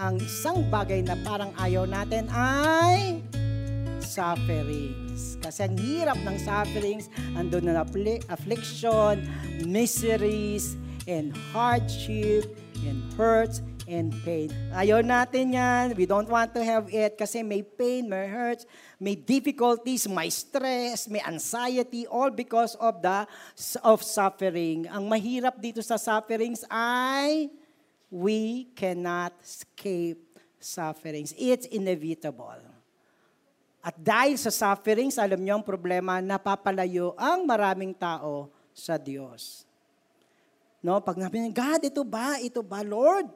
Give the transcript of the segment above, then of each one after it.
ang isang bagay na parang ayaw natin ay sufferings. Kasi ang hirap ng sufferings, andun na affli- affliction, miseries, and hardship, and hurts, and pain. Ayaw natin yan. We don't want to have it kasi may pain, may hurts, may difficulties, may stress, may anxiety, all because of the of suffering. Ang mahirap dito sa sufferings ay we cannot escape sufferings. It's inevitable. At dahil sa sufferings, alam niyo ang problema, napapalayo ang maraming tao sa Diyos. No, pag nabi God, ito ba? Ito ba, Lord?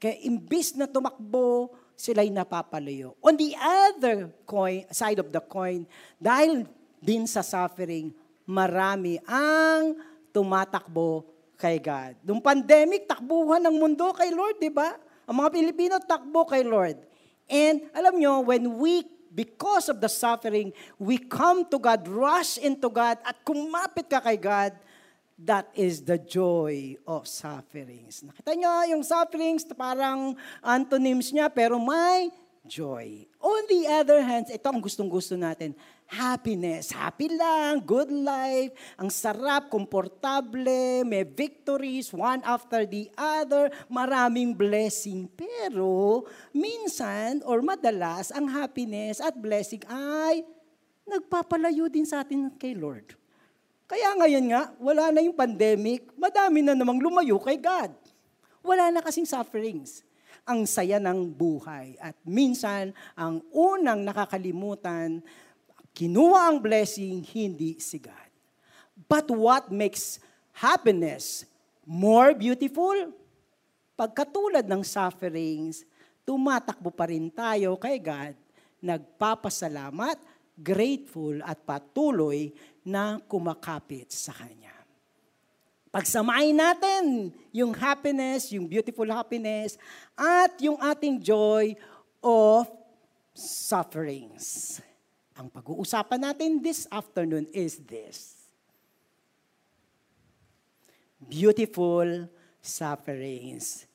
Kaya imbis na tumakbo, sila'y napapalayo. On the other coin, side of the coin, dahil din sa suffering, marami ang tumatakbo kay God. Nung pandemic, takbuhan ng mundo kay Lord, di ba? Ang mga Pilipino takbo kay Lord. And alam nyo, when we, because of the suffering, we come to God, rush into God, at kumapit ka kay God, That is the joy of sufferings. Nakita nyo, yung sufferings, parang antonyms niya, pero may joy. On the other hand, ito ang gustong-gusto natin. Happiness. Happy lang, good life, ang sarap, komportable, may victories, one after the other, maraming blessing. Pero, minsan or madalas, ang happiness at blessing ay nagpapalayo din sa atin kay Lord. Kaya ngayon nga, wala na yung pandemic, madami na namang lumayo kay God. Wala na kasing sufferings. Ang saya ng buhay. At minsan, ang unang nakakalimutan, kinuha ang blessing, hindi si God. But what makes happiness more beautiful? Pagkatulad ng sufferings, tumatakbo pa rin tayo kay God, nagpapasalamat, grateful at patuloy na kumakapit sa Kanya. Pagsamahin natin yung happiness, yung beautiful happiness, at yung ating joy of sufferings. Ang pag-uusapan natin this afternoon is this. Beautiful sufferings.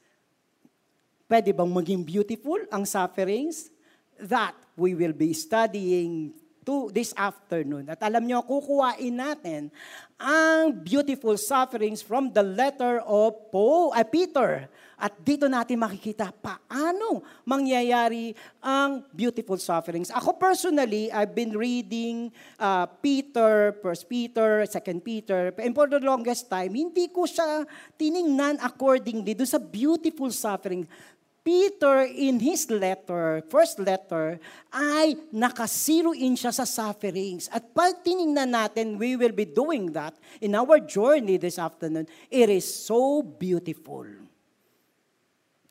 Pwede bang maging beautiful ang sufferings? That we will be studying to this afternoon. At alam nyo, kukuhain natin ang beautiful sufferings from the letter of Paul, uh, Peter. At dito natin makikita paano mangyayari ang beautiful sufferings. Ako personally, I've been reading uh, Peter, First Peter, Second Peter, and for the longest time, hindi ko siya tiningnan accordingly do sa beautiful suffering. Peter in his letter, first letter, ay nakasiro in siya sa sufferings. At pag tinignan natin, we will be doing that in our journey this afternoon. It is so beautiful.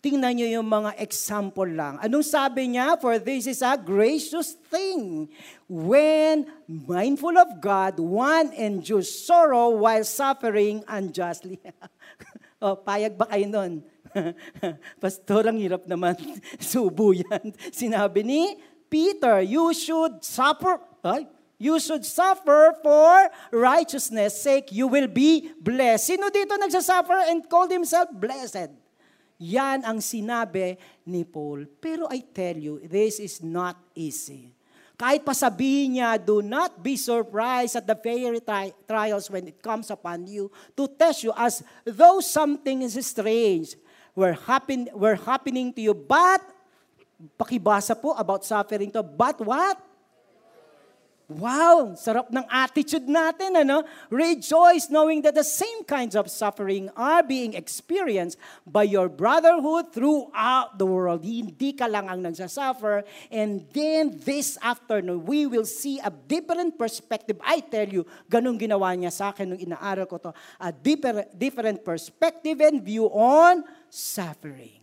Tingnan niyo yung mga example lang. Anong sabi niya? For this is a gracious thing. When mindful of God, one endures sorrow while suffering unjustly. oh, payag ba kayo nun? Pastor, ang hirap naman. Subo yan. Sinabi ni Peter, you should suffer. Ay, you should suffer for righteousness sake. You will be blessed. Sino dito nagsasuffer and called himself blessed? Yan ang sinabi ni Paul. Pero I tell you, this is not easy. Kahit pa sabihin niya, do not be surprised at the fiery tri- trials when it comes upon you to test you as though something is strange were, happen, were happening to you. But, pakibasa po about suffering to. But what? Wow, sarap ng attitude natin, ano? Rejoice knowing that the same kinds of suffering are being experienced by your brotherhood throughout the world. Hindi ka lang ang nagsasuffer. And then this afternoon, we will see a different perspective. I tell you, ganun ginawa niya sa akin nung inaaral ko to. A different, different perspective and view on suffering.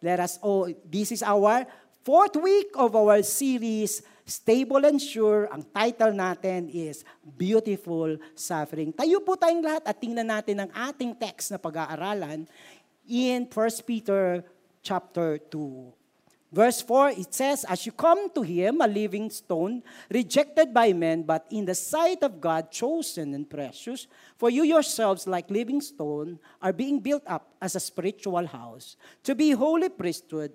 Let us all, this is our fourth week of our series, Stable and Sure. Ang title natin is Beautiful Suffering. Tayo po tayong lahat at tingnan natin ang ating text na pag-aaralan in 1 Peter chapter 2. Verse 4, it says, As you come to him, a living stone, rejected by men, but in the sight of God, chosen and precious, for you yourselves, like living stone, are being built up as a spiritual house, to be holy priesthood,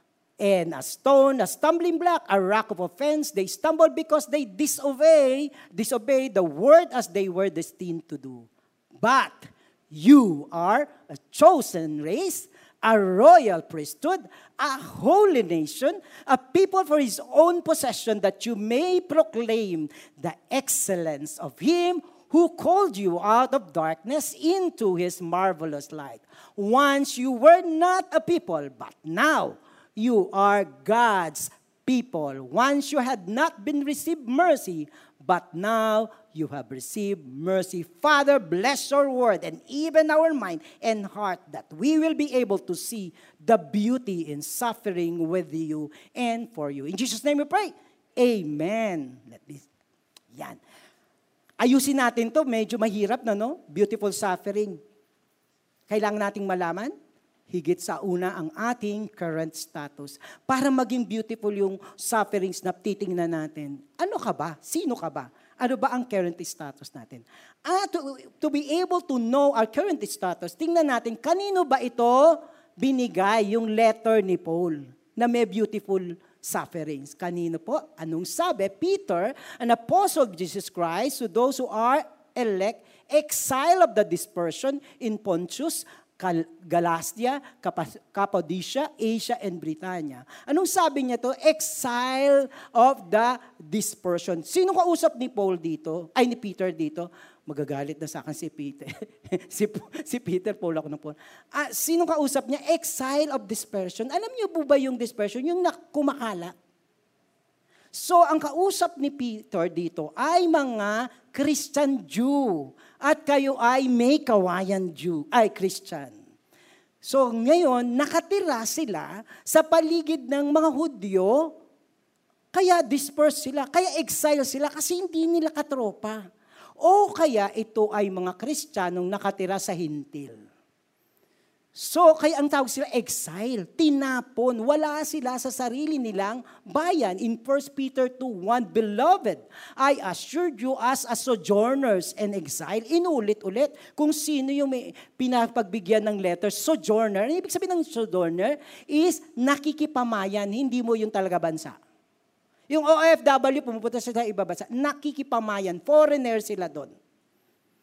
and a stone, a stumbling block, a rock of offense. They stumbled because they disobey, disobey the word as they were destined to do. But you are a chosen race, a royal priesthood, a holy nation, a people for his own possession, that you may proclaim the excellence of him who called you out of darkness into his marvelous light. Once you were not a people, but now you are God's people. Once you had not been received mercy, but now you have received mercy. Father, bless your word and even our mind and heart that we will be able to see the beauty in suffering with you and for you. In Jesus' name we pray. Amen. Let me, yan. Ayusin natin to, medyo mahirap na, no? Beautiful suffering. Kailangan nating malaman higit sa una ang ating current status. Para maging beautiful yung sufferings na titingnan natin. Ano ka ba? Sino ka ba? Ano ba ang current status natin? Ah, to, to be able to know our current status, tingnan natin, kanino ba ito binigay yung letter ni Paul na may beautiful sufferings. Kanino po? Anong sabi? Peter, an apostle of Jesus Christ, to those who are elect, exile of the dispersion in Pontius, Galatia, Cappadocia, Asia, and Britannia. Anong sabi niya to? Exile of the dispersion. Sino kausap ni Paul dito? Ay, ni Peter dito? Magagalit na sa akin si Peter. si, si Peter, Paul ako ng Paul. Ah, sino kausap niya? Exile of dispersion. Alam niyo po ba yung dispersion? Yung kumakala. So, ang kausap ni Peter dito ay mga Christian Jew. At kayo ay may kawayan Jew, ay Christian. So ngayon, nakatira sila sa paligid ng mga Hudyo, kaya dispersed sila, kaya exile sila kasi hindi nila katropa. O kaya ito ay mga Kristiyanong nakatira sa hintil. So, kaya ang tawag sila exile, tinapon, wala sila sa sarili nilang bayan. In 1 Peter 2.1, Beloved, I assured you as a sojourners and exile, inulit-ulit kung sino yung may pinapagbigyan ng letter, sojourner. Ang ibig sabihin ng sojourner is nakikipamayan, hindi mo yung talaga bansa. Yung OFW, pumupunta sa iba bansa, nakikipamayan, foreigner sila doon.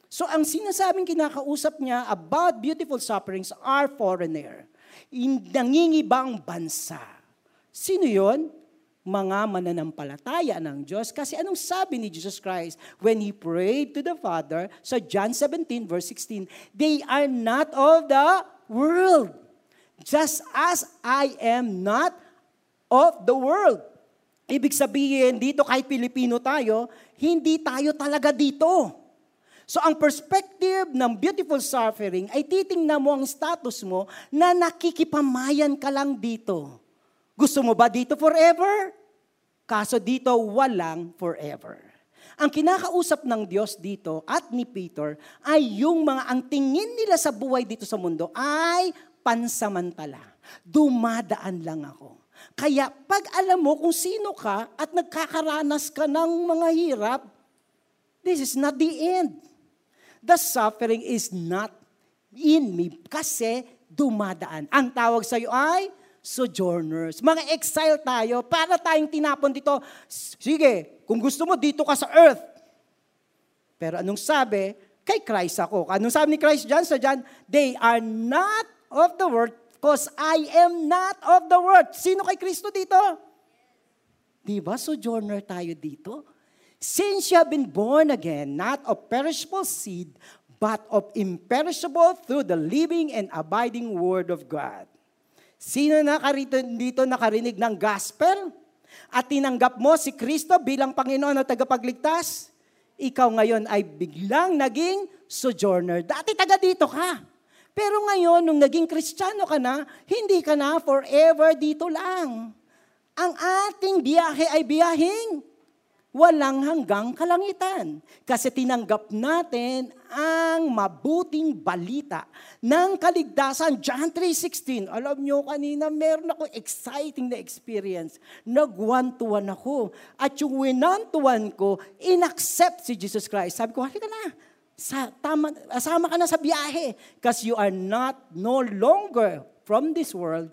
So ang sinasabing kinakausap niya about beautiful sufferings are foreigner. In nangingibang bansa. Sino yon? Mga mananampalataya ng Diyos. Kasi anong sabi ni Jesus Christ when He prayed to the Father sa John 17 verse 16, They are not of the world, just as I am not of the world. Ibig sabihin, dito kahit Pilipino tayo, hindi tayo talaga dito. So ang perspective ng beautiful suffering ay titingnan mo ang status mo na nakikipamayan ka lang dito. Gusto mo ba dito forever? Kaso dito walang forever. Ang kinakausap ng Diyos dito at ni Peter ay yung mga ang tingin nila sa buhay dito sa mundo ay pansamantala. Dumadaan lang ako. Kaya pag alam mo kung sino ka at nagkakaranas ka ng mga hirap, this is not the end the suffering is not in me kasi dumadaan. Ang tawag sa iyo ay sojourners. Mga exile tayo, para tayong tinapon dito. Sige, kung gusto mo, dito ka sa earth. Pero anong sabi? Kay Christ ako. Anong sabi ni Christ dyan sa dyan? They are not of the world because I am not of the world. Sino kay Kristo dito? Di ba sojourner tayo dito? Since you have been born again, not of perishable seed, but of imperishable through the living and abiding Word of God. Sino na karito dito nakarinig ng gospel? At tinanggap mo si Kristo bilang Panginoon at tagapagligtas? Ikaw ngayon ay biglang naging sojourner. Dati taga dito ka. Pero ngayon, nung naging kristyano ka na, hindi ka na forever dito lang. ang ating biyahe ay biyaheng walang hanggang kalangitan. Kasi tinanggap natin ang mabuting balita ng kaligtasan. John 3.16, alam nyo kanina, meron ako exciting na experience. Nag-one-to-one ako. At yung winantuan ko, inaccept si Jesus Christ. Sabi ko, halika na, sa, tama, asama ka na sa biyahe. Because you are not no longer from this world,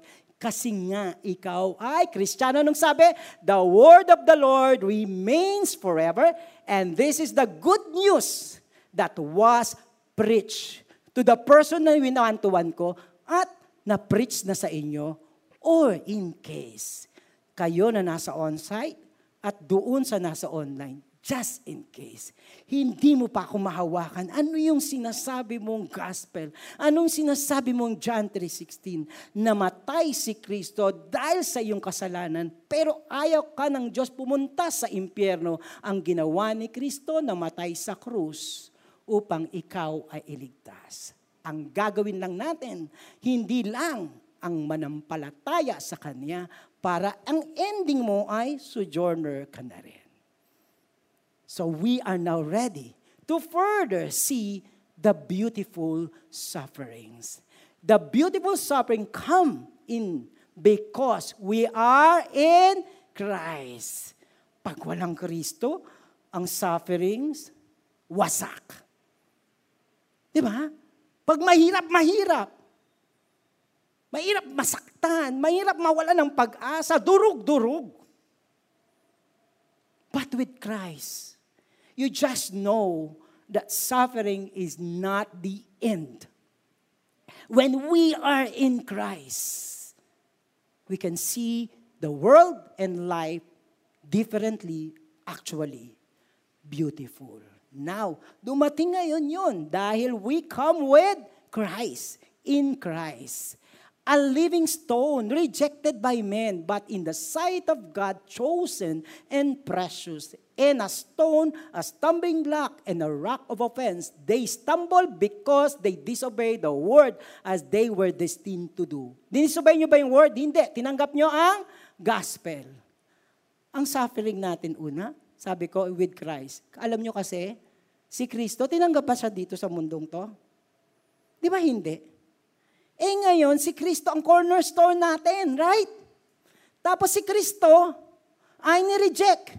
kasi nga ikaw ay Kristiyano. Nung sabi, the word of the Lord remains forever and this is the good news that was preached to the person na winantuan ko at na-preach na sa inyo or in case kayo na nasa on-site at doon sa nasa online just in case. Hindi mo pa ako mahawakan. Ano yung sinasabi mong gospel? Anong sinasabi mong John 3.16? Namatay si Kristo dahil sa iyong kasalanan, pero ayaw ka ng Diyos pumunta sa impyerno. Ang ginawa ni Kristo, namatay sa krus upang ikaw ay iligtas. Ang gagawin lang natin, hindi lang ang manampalataya sa Kanya para ang ending mo ay sojourner ka na rin. So we are now ready to further see the beautiful sufferings. The beautiful suffering come in because we are in Christ. Pag walang Kristo, ang sufferings, wasak. Di ba? Pag mahirap, mahirap. Mahirap masaktan, mahirap mawala ng pag-asa, durug-durug. But with Christ, You just know that suffering is not the end. When we are in Christ, we can see the world and life differently, actually beautiful. Now, dumating ngayon yun dahil we come with Christ, in Christ a living stone, rejected by men, but in the sight of God, chosen and precious. And a stone, a stumbling block, and a rock of offense. They stumble because they disobey the word as they were destined to do. Dinisobey nyo ba yung word? Hindi. Tinanggap nyo ang gospel. Ang suffering natin una, sabi ko, with Christ. Alam nyo kasi, si Kristo, tinanggap pa siya dito sa mundong to? Di ba hindi? Eh ngayon, si Kristo ang cornerstone natin, right? Tapos si Kristo ay ni-reject.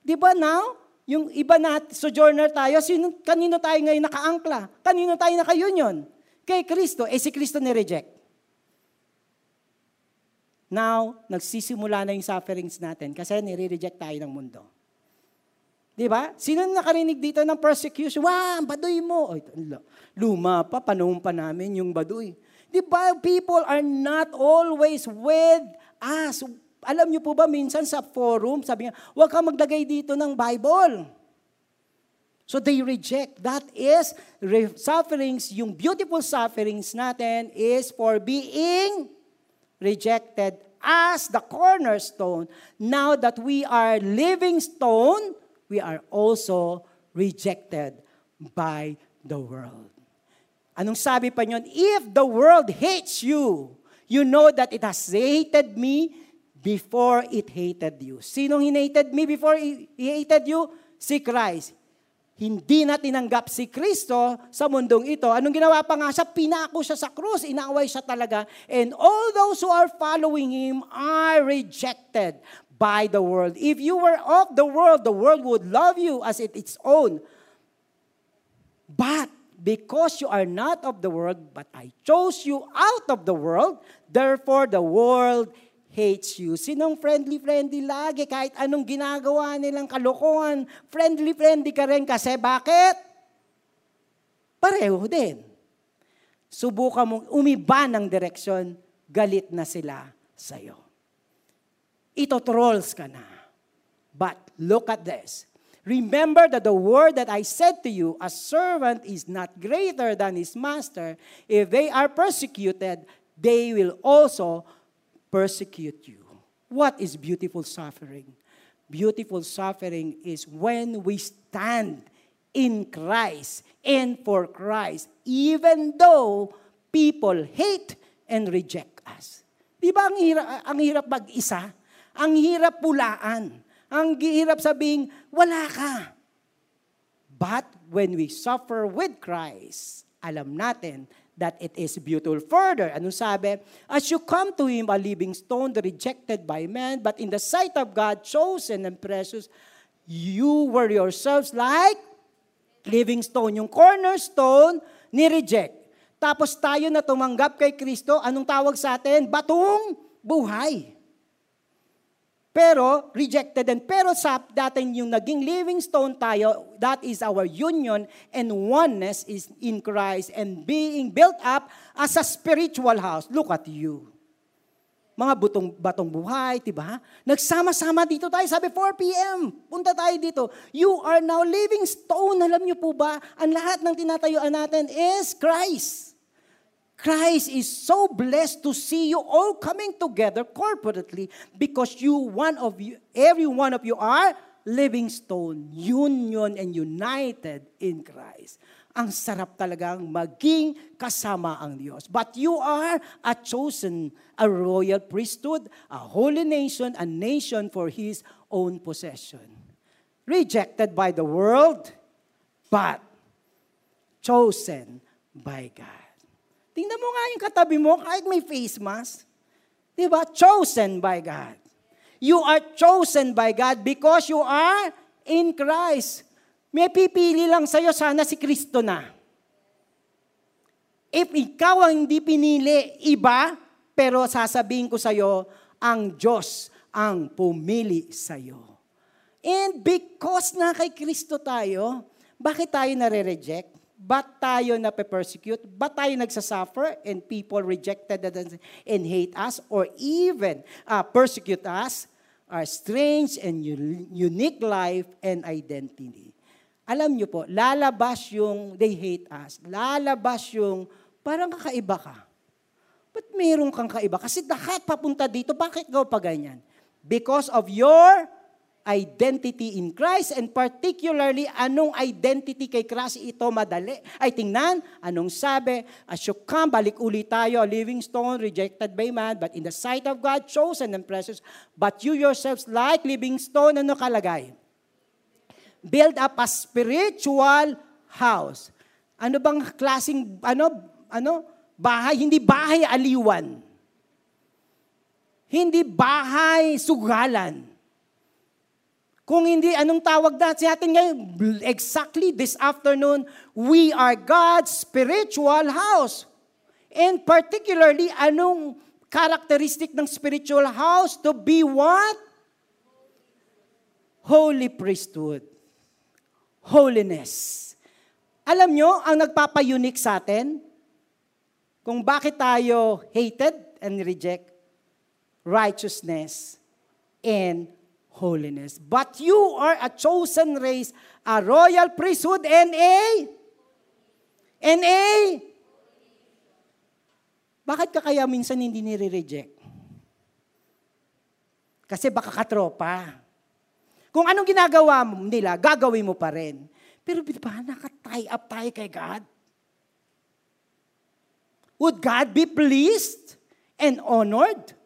Di ba now? Yung iba na sojourner tayo, sino, kanino tayo ngayon nakaangkla? Kanino tayo naka-union? Kay Kristo. Eh si Kristo ni-reject. Now, nagsisimula na yung sufferings natin kasi nire-reject tayo ng mundo. Di ba? Sino nakarinig dito ng persecution? Wow, baduy mo. Oy, luma pa, panahon pa namin yung baduy. Ba, people are not always with us. Alam niyo po ba, minsan sa forum, sabi nga, huwag ka maglagay dito ng Bible. So they reject. That is, sufferings, yung beautiful sufferings natin is for being rejected as the cornerstone. Now that we are living stone, we are also rejected by the world. Anong sabi pa niyon? If the world hates you, you know that it has hated me before it hated you. Sinong hinated me before he hated you? Si Christ. Hindi na tinanggap si Kristo sa mundong ito. Anong ginawa pa nga siya? Pinako siya sa krus. Inaaway siya talaga. And all those who are following Him are rejected by the world. If you were of the world, the world would love you as it its own. But because you are not of the world, but I chose you out of the world, therefore the world hates you. Sinong friendly-friendly lagi, kahit anong ginagawa nilang kalokohan, friendly-friendly ka rin kasi bakit? Pareho din. Subukan mong umiba ng direksyon, galit na sila sa'yo. Ito trolls ka na. But look at this. Remember that the word that I said to you, a servant is not greater than his master. If they are persecuted, they will also persecute you. What is beautiful suffering? Beautiful suffering is when we stand in Christ and for Christ, even though people hate and reject us. Di ba ang hirap, ang hirap mag-isa? Ang hirap pulaan. Ang hirap sabing, wala ka. But when we suffer with Christ, alam natin that it is beautiful. Further, ano sabi? As you come to Him, a living stone, rejected by man, but in the sight of God, chosen and precious, you were yourselves like living stone. Yung cornerstone, ni-reject. Tapos tayo na tumanggap kay Kristo, anong tawag sa atin? Batong buhay. Pero, rejected din. Pero sa dating yung naging living stone tayo, that is our union and oneness is in Christ and being built up as a spiritual house. Look at you. Mga butong, batong buhay, diba? Nagsama-sama dito tayo. Sabi, 4 p.m. Punta tayo dito. You are now living stone. Alam niyo po ba, ang lahat ng tinatayuan natin is Christ. Christ is so blessed to see you all coming together corporately because you, one of you, every one of you are living stone, union and united in Christ. Ang sarap talagang maging kasama ang Diyos. But you are a chosen, a royal priesthood, a holy nation, a nation for His own possession. Rejected by the world, but chosen by God. Tingnan mo nga yung katabi mo, kahit may face mask. Diba? Chosen by God. You are chosen by God because you are in Christ. May pipili lang sa'yo, sana si Kristo na. If ikaw ang hindi pinili, iba, pero sasabihin ko sa'yo, ang Diyos ang pumili sa'yo. And because na kay Kristo tayo, bakit tayo nare-reject? Ba't tayo na persecute Ba't tayo nagsasuffer and people rejected and hate us or even uh, persecute us? Our strange and unique life and identity. Alam niyo po, lalabas yung they hate us. Lalabas yung parang kakaiba ka. Ba't meron kang kaiba? Kasi lahat papunta dito, bakit gaw pa ganyan? Because of your identity in Christ and particularly anong identity kay Christ ito madali. Ay tingnan, anong sabi, as you come, balik uli tayo, a living stone rejected by man, but in the sight of God, chosen and precious, but you yourselves like living stone, ano kalagay? Build up a spiritual house. Ano bang klasing, ano, ano, bahay, hindi bahay aliwan. Hindi bahay sugalan kung hindi, anong tawag natin natin ngayon? Exactly this afternoon, we are God's spiritual house. And particularly, anong characteristic ng spiritual house? To be what? Holy priesthood. Holiness. Alam nyo, ang nagpapayunik sa atin, kung bakit tayo hated and reject, righteousness and holiness. But you are a chosen race, a royal priesthood, and a, and a, bakit ka kaya minsan hindi nire-reject? Kasi baka katropa. Kung anong ginagawa mo nila, gagawin mo pa rin. Pero di ba, naka-tie up tayo kay God? Would God be pleased and honored?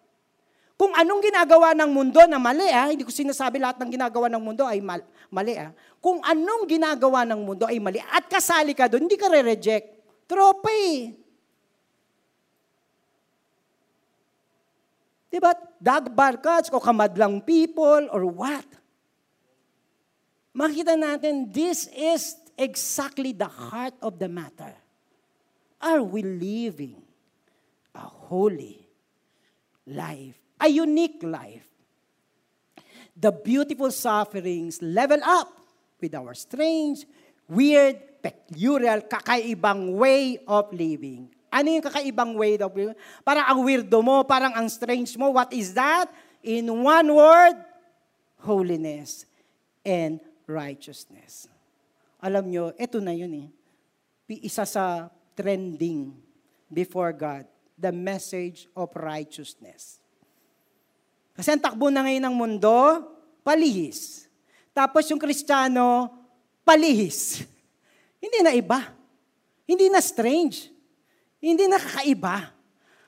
Kung anong ginagawa ng mundo na mali, ah, hindi ko sinasabi lahat ng ginagawa ng mundo ay mal, mali. Ah. Kung anong ginagawa ng mundo ay mali at kasali ka doon, hindi ka re-reject. Tropa eh. Diba? Dagbarkats o kamadlang people or what? Makita natin, this is exactly the heart of the matter. Are we living a holy life a unique life. The beautiful sufferings level up with our strange, weird, peculiar, kakaibang way of living. Ano yung kakaibang way of living? Parang ang weirdo mo, parang ang strange mo. What is that? In one word, holiness and righteousness. Alam nyo, ito na yun eh. Isa sa trending before God, the message of righteousness. Kasi ang takbo na ngayon ng mundo, palihis. Tapos yung kristyano, palihis. Hindi na iba. Hindi na strange. Hindi na kakaiba.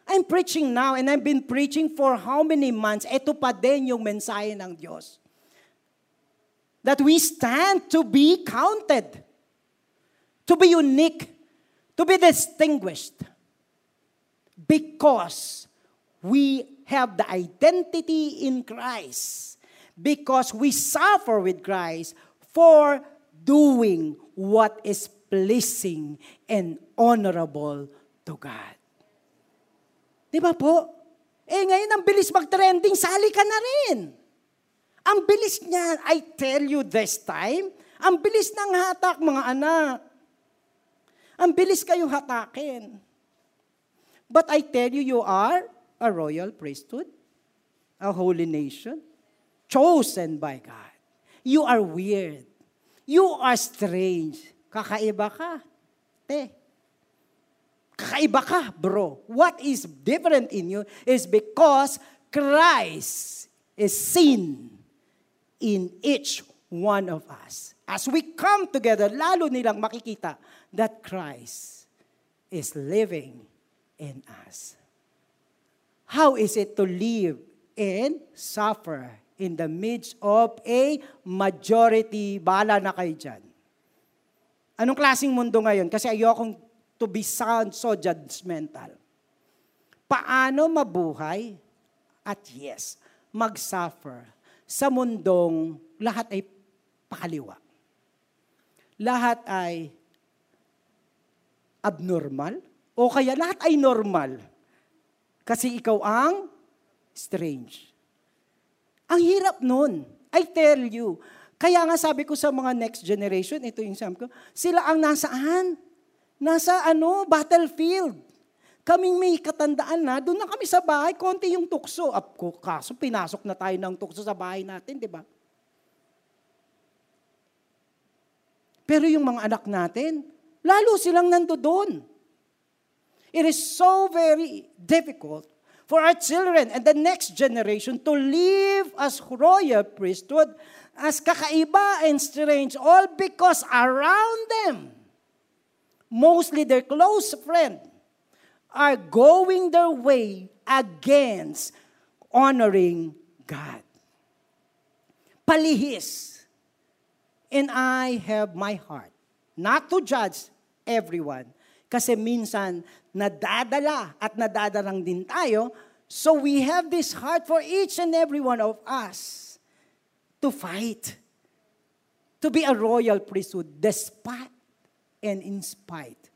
I'm preaching now and I've been preaching for how many months? Ito pa din yung mensahe ng Diyos. That we stand to be counted, to be unique, to be distinguished. Because we have the identity in Christ. Because we suffer with Christ for doing what is pleasing and honorable to God. Di ba po? Eh ngayon, ang bilis mag-trending, sali ka na rin. Ang bilis niya, I tell you this time, ang bilis ng hatak, mga anak. Ang bilis kayo hatakin. But I tell you, you are a royal priesthood, a holy nation, chosen by God. You are weird. You are strange. Kakaiba ka. Te. Kakaiba ka, bro. What is different in you is because Christ is seen in each one of us. As we come together, lalo nilang makikita that Christ is living in us. How is it to live and suffer in the midst of a majority? Bala na kayo dyan. Anong klaseng mundo ngayon? Kasi ayokong to be sound so judgmental. Paano mabuhay at yes, mag-suffer sa mundong lahat ay pakaliwa. Lahat ay abnormal o kaya lahat ay normal. Kasi ikaw ang strange. Ang hirap nun. I tell you. Kaya nga sabi ko sa mga next generation, ito yung sabi ko, sila ang nasaan? Nasa ano, battlefield. Kaming may katandaan na, doon na kami sa bahay, konti yung tukso. Apko, kaso pinasok na tayo ng tukso sa bahay natin, di ba? Pero yung mga anak natin, lalo silang nandoon. It is so very difficult for our children and the next generation to live as royal priesthood, as kakaiba and strange, all because around them mostly their close friend, are going their way against honoring God. Palihis. And I have my heart, not to judge everyone, kasi minsan nadadala at nadadarang din tayo, so we have this heart for each and every one of us to fight, to be a royal priesthood despite and in spite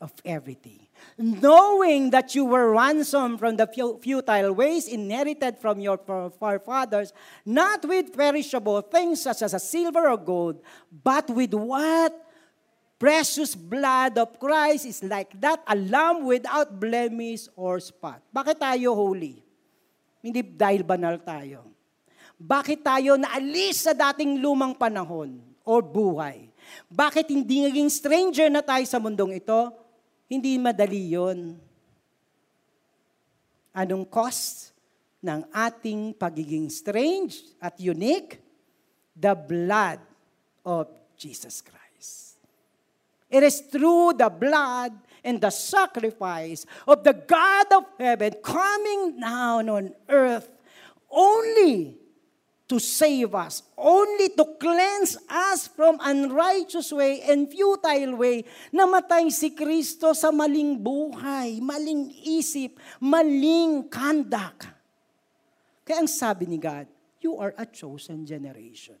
of everything. Knowing that you were ransomed from the futile ways inherited from your forefathers, not with perishable things such as a silver or gold, but with what? Precious blood of Christ is like that, a lamb without blemish or spot. Bakit tayo holy? Hindi dahil banal tayo. Bakit tayo naalis sa dating lumang panahon or buhay? Bakit hindi naging stranger na tayo sa mundong ito? Hindi madali yon. Anong cost ng ating pagiging strange at unique? The blood of Jesus Christ. It is through the blood and the sacrifice of the God of heaven coming down on earth only to save us, only to cleanse us from unrighteous way and futile way. Namatay si Kristo sa maling buhay, maling isip, maling conduct. Kaya ang sabi ni God, you are a chosen generation.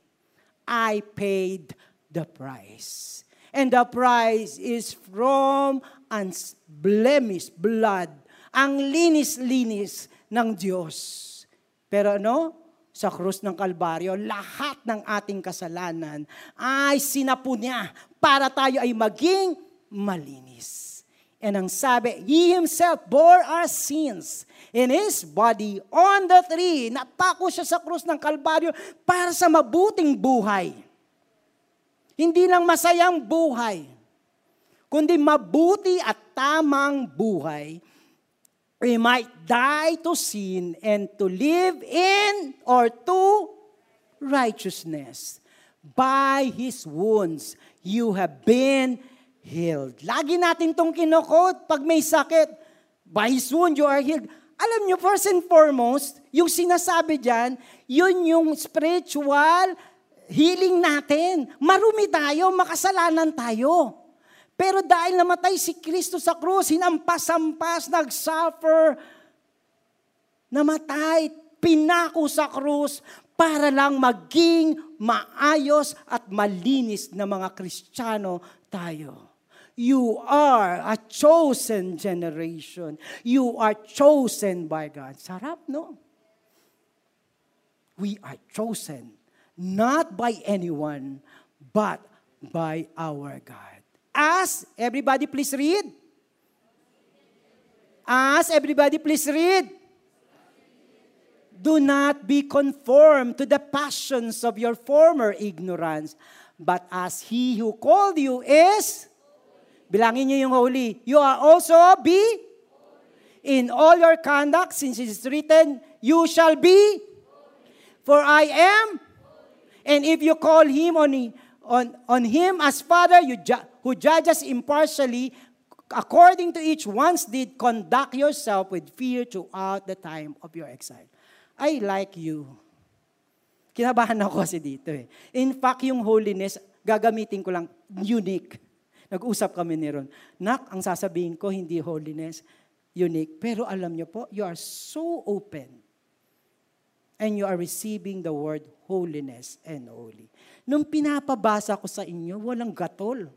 I paid the price. And the price is from unblemished blood. Ang linis-linis ng Diyos. Pero ano? sa krus ng Kalbaryo, lahat ng ating kasalanan ay sinapo niya para tayo ay maging malinis. And ang sabi, He Himself bore our sins in His body on the tree. Napako siya sa krus ng Kalbaryo para sa mabuting buhay. Hindi lang masayang buhay, kundi mabuti at tamang buhay we might die to sin and to live in or to righteousness. By His wounds, you have been healed. Lagi natin tong kinukot pag may sakit. By His wound you are healed. Alam nyo, first and foremost, yung sinasabi dyan, yun yung spiritual healing natin. Marumi tayo, makasalanan tayo. Pero dahil namatay si Kristo sa krus, hinampas-ampas, nag-suffer, namatay, pinako sa krus para lang maging maayos at malinis na mga Kristiyano tayo. You are a chosen generation. You are chosen by God. Sarap, no? We are chosen not by anyone, but by our God. As, everybody please read. As, everybody please read. Do not be conformed to the passions of your former ignorance, but as he who called you is, bilangin niyo yung holy, you are also be in all your conduct, since it is written, you shall be, for I am, and if you call him on, on, on him as Father, you ju- who judges impartially, according to each one's deed, conduct yourself with fear throughout the time of your exile. I like you. Kinabahan ako kasi dito eh. In fact, yung holiness, gagamitin ko lang unique. Nag-usap kami ni Ron. Nak, ang sasabihin ko, hindi holiness, unique. Pero alam niyo po, you are so open. And you are receiving the word holiness and holy. Nung pinapabasa ko sa inyo, walang gatol.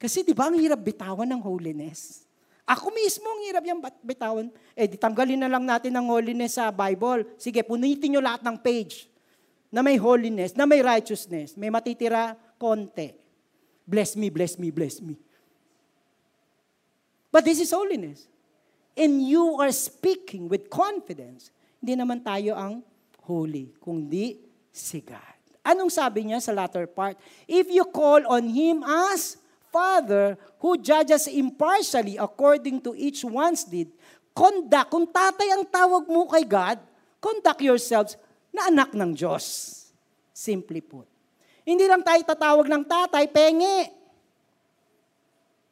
Kasi di ba ang hirap bitawan ng holiness? Ako mismo ang hirap yung bitawan. Eh, di tanggalin na lang natin ang holiness sa Bible. Sige, punitin nyo lahat ng page na may holiness, na may righteousness. May matitira konti. Bless me, bless me, bless me. But this is holiness. And you are speaking with confidence. Hindi naman tayo ang holy, kundi si God. Anong sabi niya sa latter part? If you call on Him as Father who judges impartially according to each one's deed, conduct, kung tatay ang tawag mo kay God, conduct yourselves na anak ng Diyos. Simply put. Hindi lang tayo tatawag ng tatay, penge.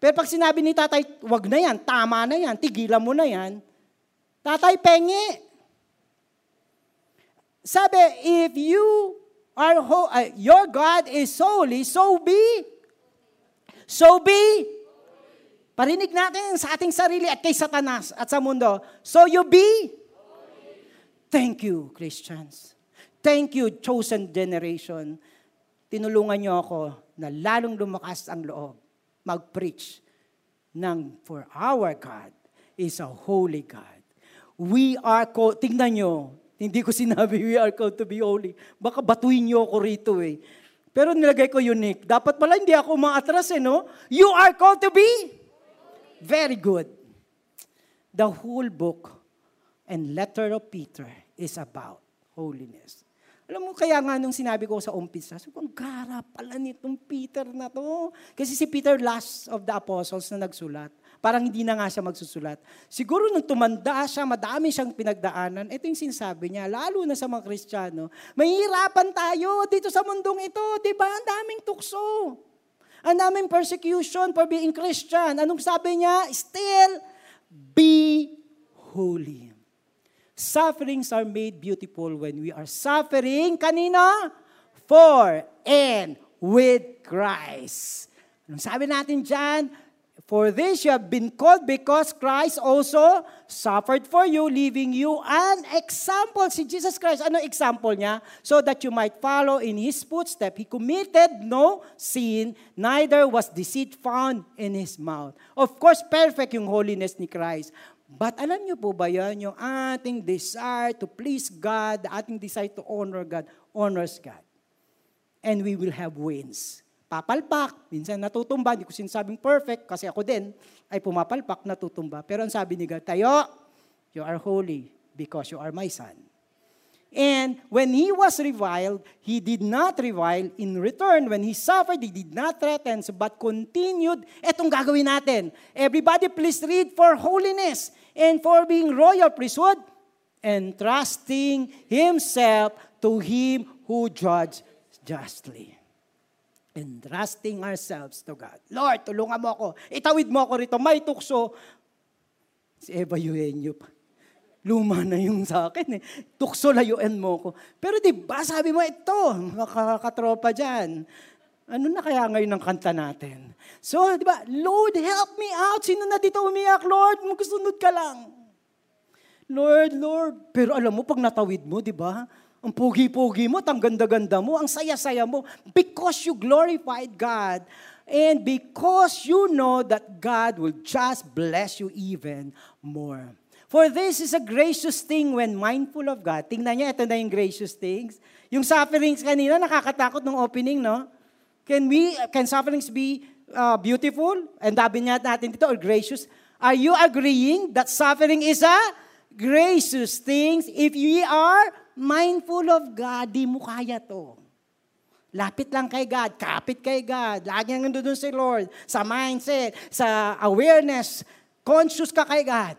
Pero pag sinabi ni tatay, wag na yan, tama na yan, tigilan mo na yan, tatay, penge. Sabi, if you are, ho- uh, your God is holy, so be So be. Parinig natin sa ating sarili at kay Satanas at sa mundo. So you be. Thank you, Christians. Thank you, chosen generation. Tinulungan niyo ako na lalong lumakas ang loob mag-preach ng for our God is a holy God. We are called, tingnan nyo, hindi ko sinabi we are called to be holy. Baka batuhin niyo ako rito eh. Pero nilagay ko unique. Dapat pala hindi ako maatras eh, no? You are called to be very good. The whole book and letter of Peter is about holiness. Alam mo, kaya nga nung sinabi ko sa umpisa, ko, ang gara pala nitong Peter na to. Kasi si Peter last of the apostles na nagsulat. Parang hindi na nga siya magsusulat. Siguro nung tumanda siya, madami siyang pinagdaanan, ito yung sinasabi niya, lalo na sa mga Kristiyano, mahihirapan tayo dito sa mundong ito, di ba? Ang daming tukso. Ang daming persecution for being Christian. Anong sabi niya? Still, be holy. Sufferings are made beautiful when we are suffering, kanina? For and with Christ. Anong sabi natin dyan? For this you have been called because Christ also suffered for you, leaving you an example. Si Jesus Christ, ano example niya? So that you might follow in His footsteps. He committed no sin, neither was deceit found in His mouth. Of course, perfect yung holiness ni Christ. But alam niyo po ba yan, yung ating desire to please God, ating desire to honor God, honors God. And we will have wins papalpak, minsan natutumba, hindi ko sinasabing perfect, kasi ako din ay pumapalpak, natutumba. Pero ang sabi ni God, tayo, you are holy because you are my son. And when he was reviled, he did not revile in return. When he suffered, he did not threaten, but continued. Etong gagawin natin. Everybody please read for holiness and for being royal priesthood and trusting himself to him who judges justly entrusting ourselves to God. Lord, tulungan mo ako. Itawid mo ako rito. May tukso. Si Eva Eugenio pa. Luma na yung sa akin eh. Tukso layuan mo ko. Pero di ba, sabi mo, ito, makakatropa dyan. Ano na kaya ngayon ang kanta natin? So, di ba, Lord, help me out. Sino na dito umiyak? Lord, magsunod ka lang. Lord, Lord. Pero alam mo, pag natawid mo, di ba? Ang pugi-pugi mo, ang ganda-ganda mo, ang saya-saya mo. Because you glorified God. And because you know that God will just bless you even more. For this is a gracious thing when mindful of God. Tingnan niyo, ito na yung gracious things. Yung sufferings kanina, nakakatakot ng opening, no? Can we, can sufferings be uh, beautiful? And sabi niya natin dito, or gracious? Are you agreeing that suffering is a gracious thing? If we are mindful of God, di mo kaya to. Lapit lang kay God, kapit kay God, lagi nang nandun si Lord, sa mindset, sa awareness, conscious ka kay God.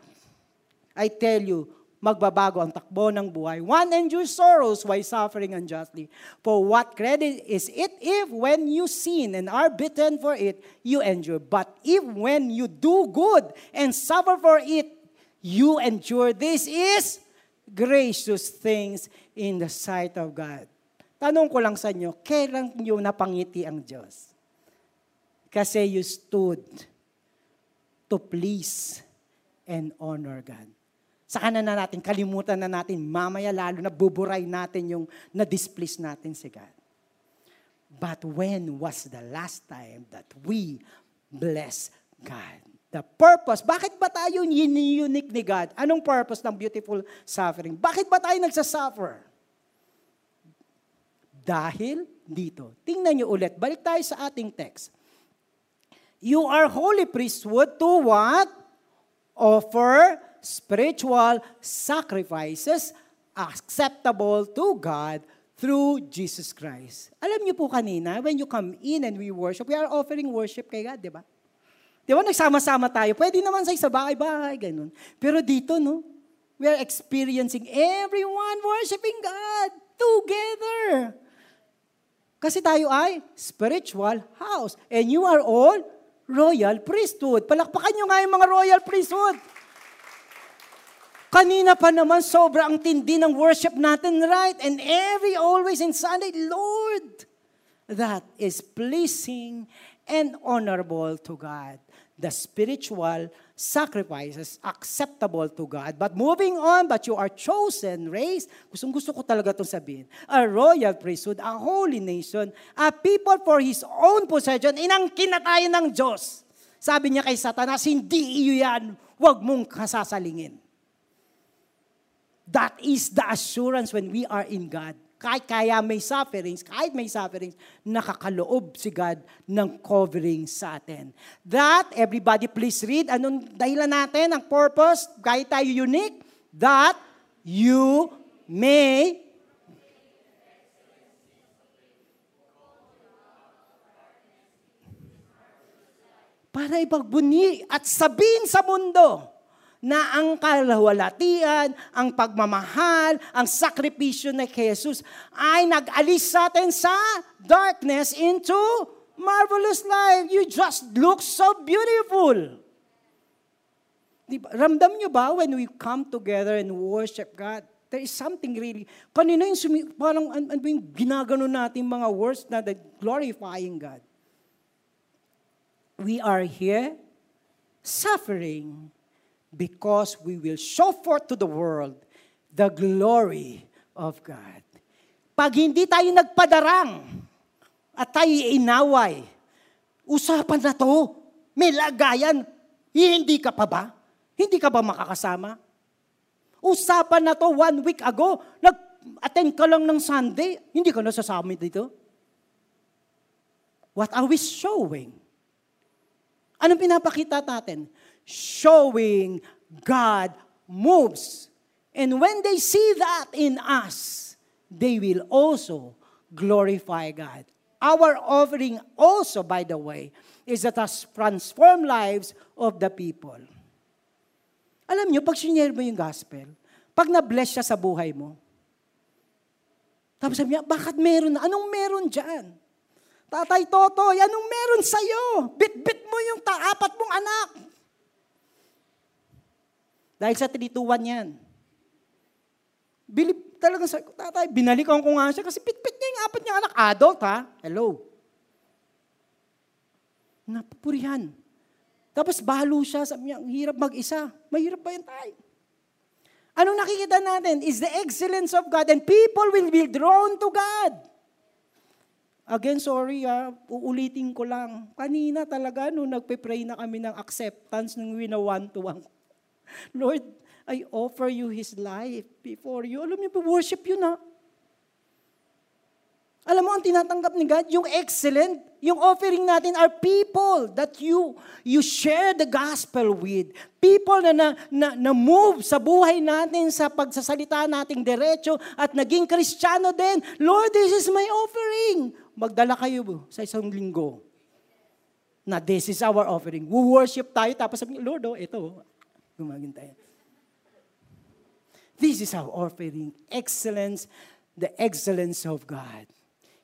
I tell you, magbabago ang takbo ng buhay. One endures sorrows while suffering unjustly. For what credit is it if when you sin and are bitten for it, you endure? But if when you do good and suffer for it, you endure, this is gracious things in the sight of God. Tanong ko lang sa inyo, kailan nyo napangiti ang Diyos? Kasi you stood to please and honor God. Saka na, na natin, kalimutan na natin, mamaya lalo na buburay natin yung na-displease natin si God. But when was the last time that we bless God? The purpose, bakit ba tayo unique ni God? Anong purpose ng beautiful suffering? Bakit ba tayo nagsasuffer? Dahil dito. Tingnan nyo ulit. Balik tayo sa ating text. You are holy priesthood to what? Offer spiritual sacrifices acceptable to God through Jesus Christ. Alam niyo po kanina, when you come in and we worship, we are offering worship kay God, di ba? Di ba, nagsama-sama tayo. Pwede naman sa isa bahay-bahay, ganun. Pero dito, no, we are experiencing everyone worshiping God together. Kasi tayo ay spiritual house. And you are all royal priesthood. Palakpakan nyo nga yung mga royal priesthood. Kanina pa naman, sobrang tindi ng worship natin, right? And every, always in Sunday, Lord, that is pleasing and honorable to God. The spiritual sacrifices acceptable to God. But moving on, but you are chosen race. Gustong gusto ko talaga itong sabihin. A royal priesthood, a holy nation, a people for His own possession, inangkin na tayo ng Diyos. Sabi niya kay Satanas, hindi iyo yan, huwag mong kasasalingin. That is the assurance when we are in God. Kahit kaya may sufferings, kahit may sufferings, nakakaloob si God ng covering sa atin. That, everybody please read, anong dahilan natin, ang purpose, kahit tayo unique, that you may para ipagbuni at sabihin sa mundo na ang kalawalatian, ang pagmamahal, ang sakripisyo ni Jesus ay nag-alis sa atin sa darkness into marvelous life. You just look so beautiful. Diba? Ramdam nyo ba when we come together and worship God? There is something really, kanina yung sumi, parang ano an, yung ginagano natin mga words na that glorifying God. We are here suffering because we will show forth to the world the glory of God. Pag hindi tayo nagpadarang at tayo inaway, usapan na to, may lagayan, hindi ka pa ba? Hindi ka ba makakasama? Usapan na to one week ago, nag-attend ka lang ng Sunday, hindi ka na sasama dito. What are we showing? Anong pinapakita natin? Showing God moves. And when they see that in us, they will also glorify God. Our offering also, by the way, is that us transform lives of the people. Alam nyo, pag sinyer mo yung gospel, pag na-bless siya sa buhay mo, tapos sabi niya, bakit meron? Anong meron dyan? Tatay Totoy, anong meron sa'yo? Bit-bit mo yung ta- apat mong anak. Dahil sa 321 yan. Bilib talaga sa tatay, binalikan ko nga siya kasi pitpit niya yung apat niya anak. Adult ha? Hello. Napupurihan. Tapos balo siya, sabi niya, hirap mag-isa. Mahirap ba yan tayo? Anong nakikita natin? Is the excellence of God and people will be drawn to God. Again, sorry ah, uulitin ko lang. Kanina talaga, nung nagpe-pray na kami ng acceptance ng wina one-to-one. Lord, I offer you His life before you. Alam niyo, worship yun na. Alam mo, ang tinatanggap ni God, yung excellent, yung offering natin are people that you you share the gospel with. People na, na, na, na move sa buhay natin sa pagsasalita nating derecho at naging kristyano din. Lord, this is my offering. Magdala kayo sa isang linggo na this is our offering. We worship tayo, tapos sabi Lord, oh, ito, gumagin tayo. This is our offering. Excellence, the excellence of God.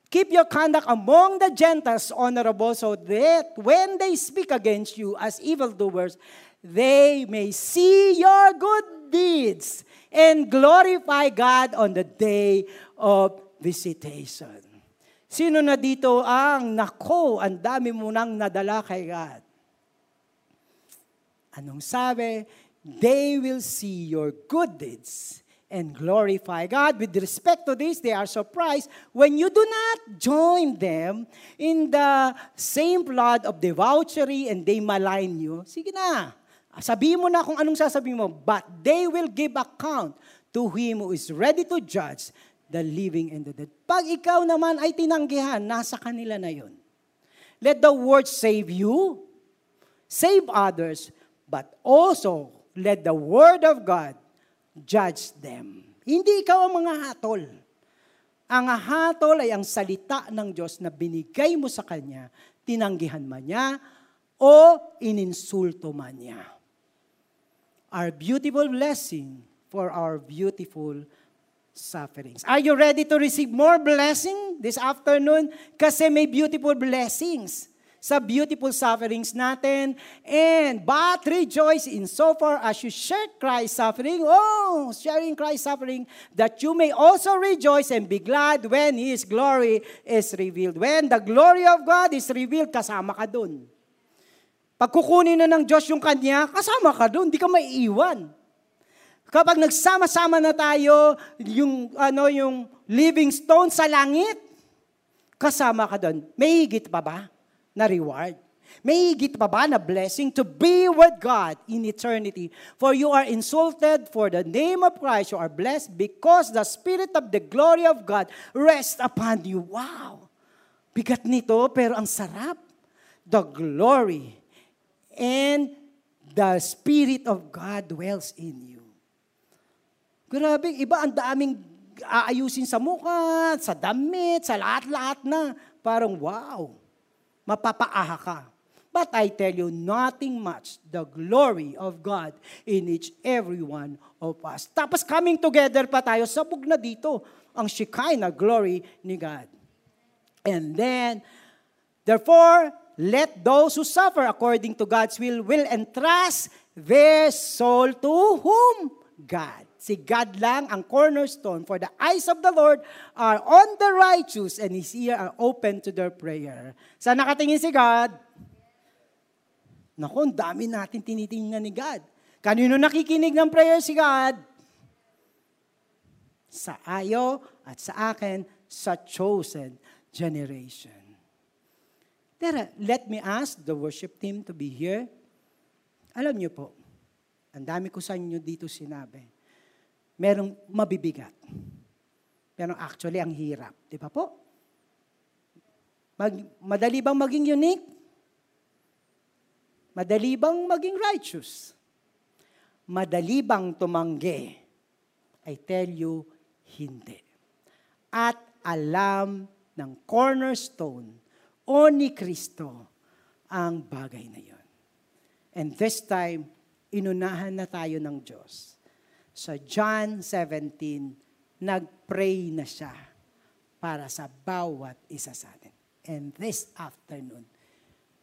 Keep your conduct among the Gentiles honorable so that when they speak against you as evildoers, they may see your good deeds and glorify God on the day of visitation. Sino na dito ang, nako, ang dami mo nang nadala kay God? Anong sabi? They will see your good deeds and glorify God. With respect to this, they are surprised when you do not join them in the same blood of debauchery and they malign you. Sige na, sabihin mo na kung anong sasabihin mo. But they will give account to Him who is ready to judge the living and the dead. Pag ikaw naman ay tinanggihan, nasa kanila na yon. Let the word save you, save others, but also let the word of God judge them. Hindi ikaw ang mga hatol. Ang hatol ay ang salita ng Diyos na binigay mo sa Kanya, tinanggihan man niya, o ininsulto man niya. Our beautiful blessing for our beautiful sufferings. Are you ready to receive more blessing this afternoon? Kasi may beautiful blessings sa beautiful sufferings natin. And but rejoice in so far as you share Christ's suffering. Oh, sharing Christ's suffering, that you may also rejoice and be glad when His glory is revealed. When the glory of God is revealed, kasama ka dun. Pag kukunin na ng Diyos yung kanya, kasama ka dun, di ka maiiwan. Kapag nagsama-sama na tayo, yung, ano, yung living stone sa langit, kasama ka doon. May higit pa ba? Na reward. May higit pa ba na blessing to be with God in eternity? For you are insulted for the name of Christ. You are blessed because the Spirit of the glory of God rests upon you. Wow! Bigat nito, pero ang sarap. The glory and the Spirit of God dwells in you. Grabe, iba ang daming aayusin sa mukha, sa damit, sa lahat-lahat na. Parang wow mapapaaha ka. But I tell you, nothing much the glory of God in each every one of us. Tapos coming together pa tayo, sabog na dito ang Shekinah glory ni God. And then, therefore, let those who suffer according to God's will will entrust their soul to whom? God. Si God lang ang cornerstone for the eyes of the Lord are on the righteous and His ear are open to their prayer. Saan nakatingin si God? Naku, dami natin tinitingnan ni God. Kanino nakikinig ng prayer si God? Sa ayo at sa akin, sa chosen generation. Tara, let me ask the worship team to be here. Alam niyo po, ang dami ko sa inyo dito sinabi merong mabibigat. Pero actually, ang hirap. Di ba po? Mag, madali bang maging unique? Madali bang maging righteous? Madali bang tumanggi? I tell you, hindi. At alam ng cornerstone o ni Kristo ang bagay na yon. And this time, inunahan na tayo ng Diyos sa John 17, nagpray na siya para sa bawat isa sa atin. And this afternoon,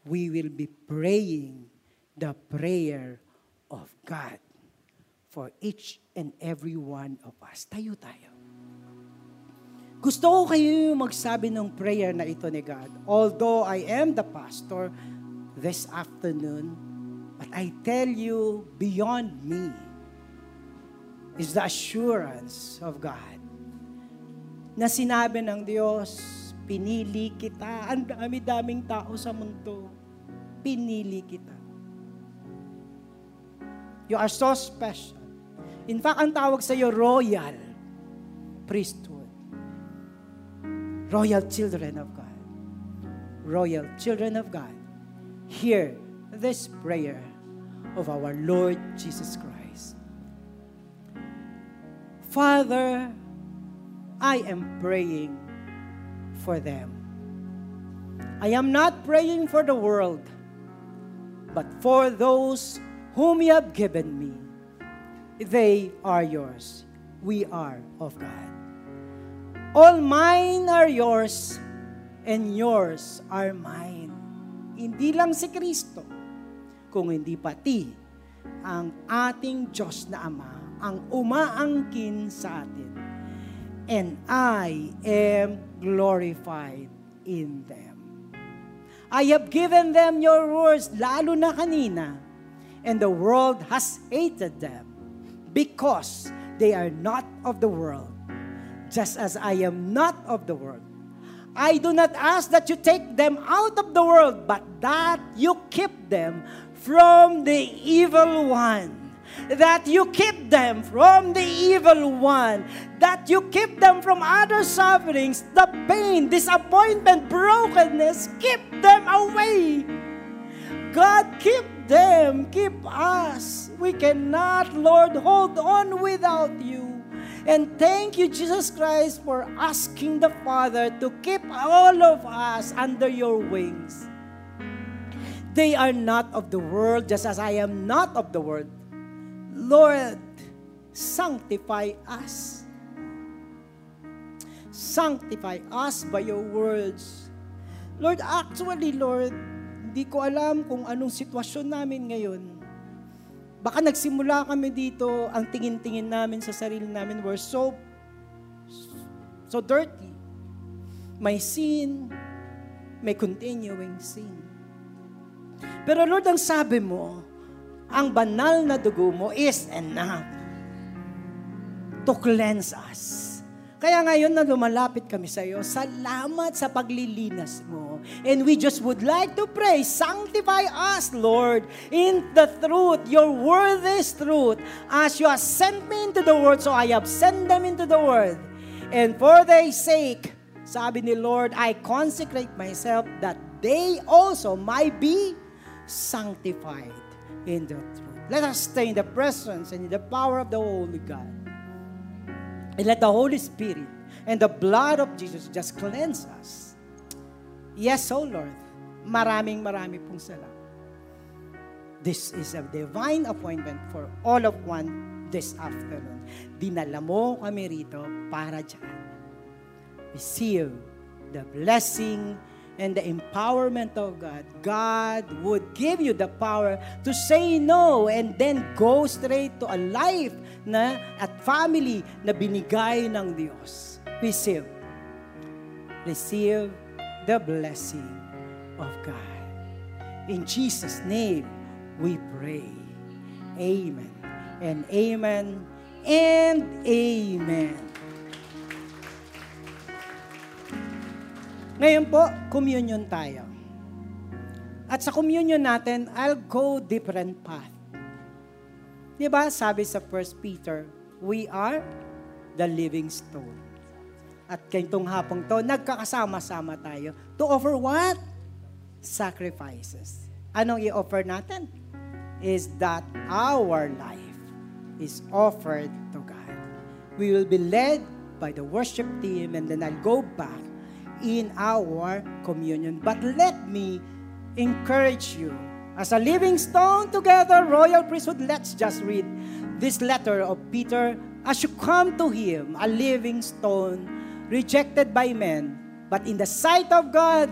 we will be praying the prayer of God for each and every one of us. Tayo tayo. Gusto ko kayo magsabi ng prayer na ito ni God. Although I am the pastor this afternoon, but I tell you, beyond me is the assurance of God. Na sinabi ng Diyos, pinili kita. Ang dami-daming tao sa mundo. Pinili kita. You are so special. In fact, ang tawag sa iyo, royal priesthood. Royal children of God. Royal children of God. Hear this prayer of our Lord Jesus Christ. Father, I am praying for them. I am not praying for the world, but for those whom you have given me. They are yours. We are of God. All mine are yours, and yours are mine. Hindi lang si Kristo, kung hindi pati ang ating Diyos na Ama ang umaangkin sa atin. And I am glorified in them. I have given them your words, lalo na kanina, and the world has hated them because they are not of the world, just as I am not of the world. I do not ask that you take them out of the world, but that you keep them from the evil one. That you keep them from the evil one. That you keep them from other sufferings, the pain, disappointment, brokenness. Keep them away. God, keep them, keep us. We cannot, Lord, hold on without you. And thank you, Jesus Christ, for asking the Father to keep all of us under your wings. They are not of the world, just as I am not of the world. Lord, sanctify us. Sanctify us by your words. Lord, actually, Lord, hindi ko alam kung anong sitwasyon namin ngayon. Baka nagsimula kami dito, ang tingin-tingin namin sa sarili namin, we're so, so dirty. May sin, may continuing sin. Pero Lord, ang sabi mo, ang banal na dugo mo is enough to cleanse us. Kaya ngayon na lumalapit kami sa iyo, salamat sa paglilinas mo. And we just would like to pray, sanctify us, Lord, in the truth. Your word is truth. As you have sent me into the world, so I have sent them into the world. And for their sake, sabi ni Lord, I consecrate myself that they also might be sanctified in the truth. Let us stay in the presence and in the power of the Holy God. And let the Holy Spirit and the blood of Jesus just cleanse us. Yes, O oh Lord. Maraming marami pong salamat. This is a divine appointment for all of one this afternoon. Dinala mo kami rito para dyan. Receive the blessing and the empowerment of God, God would give you the power to say no and then go straight to a life na at family na binigay ng Diyos. Receive. Receive the blessing of God. In Jesus' name, we pray. Amen. And amen. And amen. Ngayon po, communion tayo. At sa communion natin, I'll go different path. Di ba, sabi sa 1 Peter, we are the living stone. At kayong hapong to, nagkakasama-sama tayo to offer what? Sacrifices. Anong i-offer natin? Is that our life is offered to God. We will be led by the worship team and then I'll go back in our communion. But let me encourage you. As a living stone together, royal priesthood, let's just read this letter of Peter. As you come to him, a living stone, rejected by men, but in the sight of God,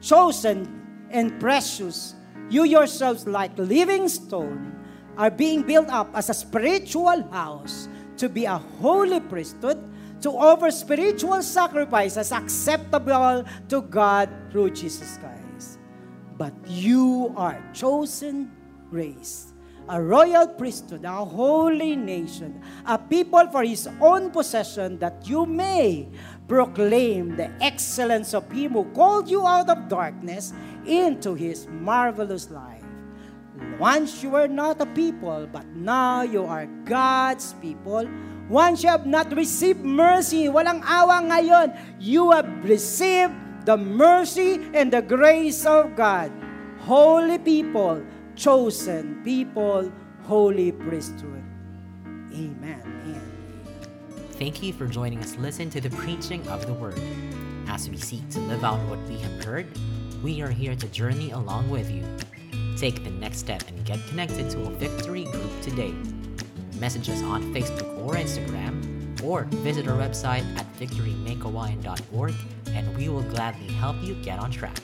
chosen and precious, you yourselves like living stone, are being built up as a spiritual house to be a holy priesthood, to offer spiritual sacrifices acceptable to God through Jesus Christ. But you are chosen race, a royal priesthood, a holy nation, a people for his own possession, that you may proclaim the excellence of him who called you out of darkness into his marvelous light. Once you were not a people, but now you are God's people. Once you have not received mercy, walang awa ngayon, you have received the mercy and the grace of God. Holy people, chosen people, holy priesthood. Amen. Amen. Thank you for joining us listen to the preaching of the word. As we seek to live out what we have heard, we are here to journey along with you. Take the next step and get connected to a victory group today. Message us on Facebook or Instagram, or visit our website at victorymakehawaiian.org and we will gladly help you get on track.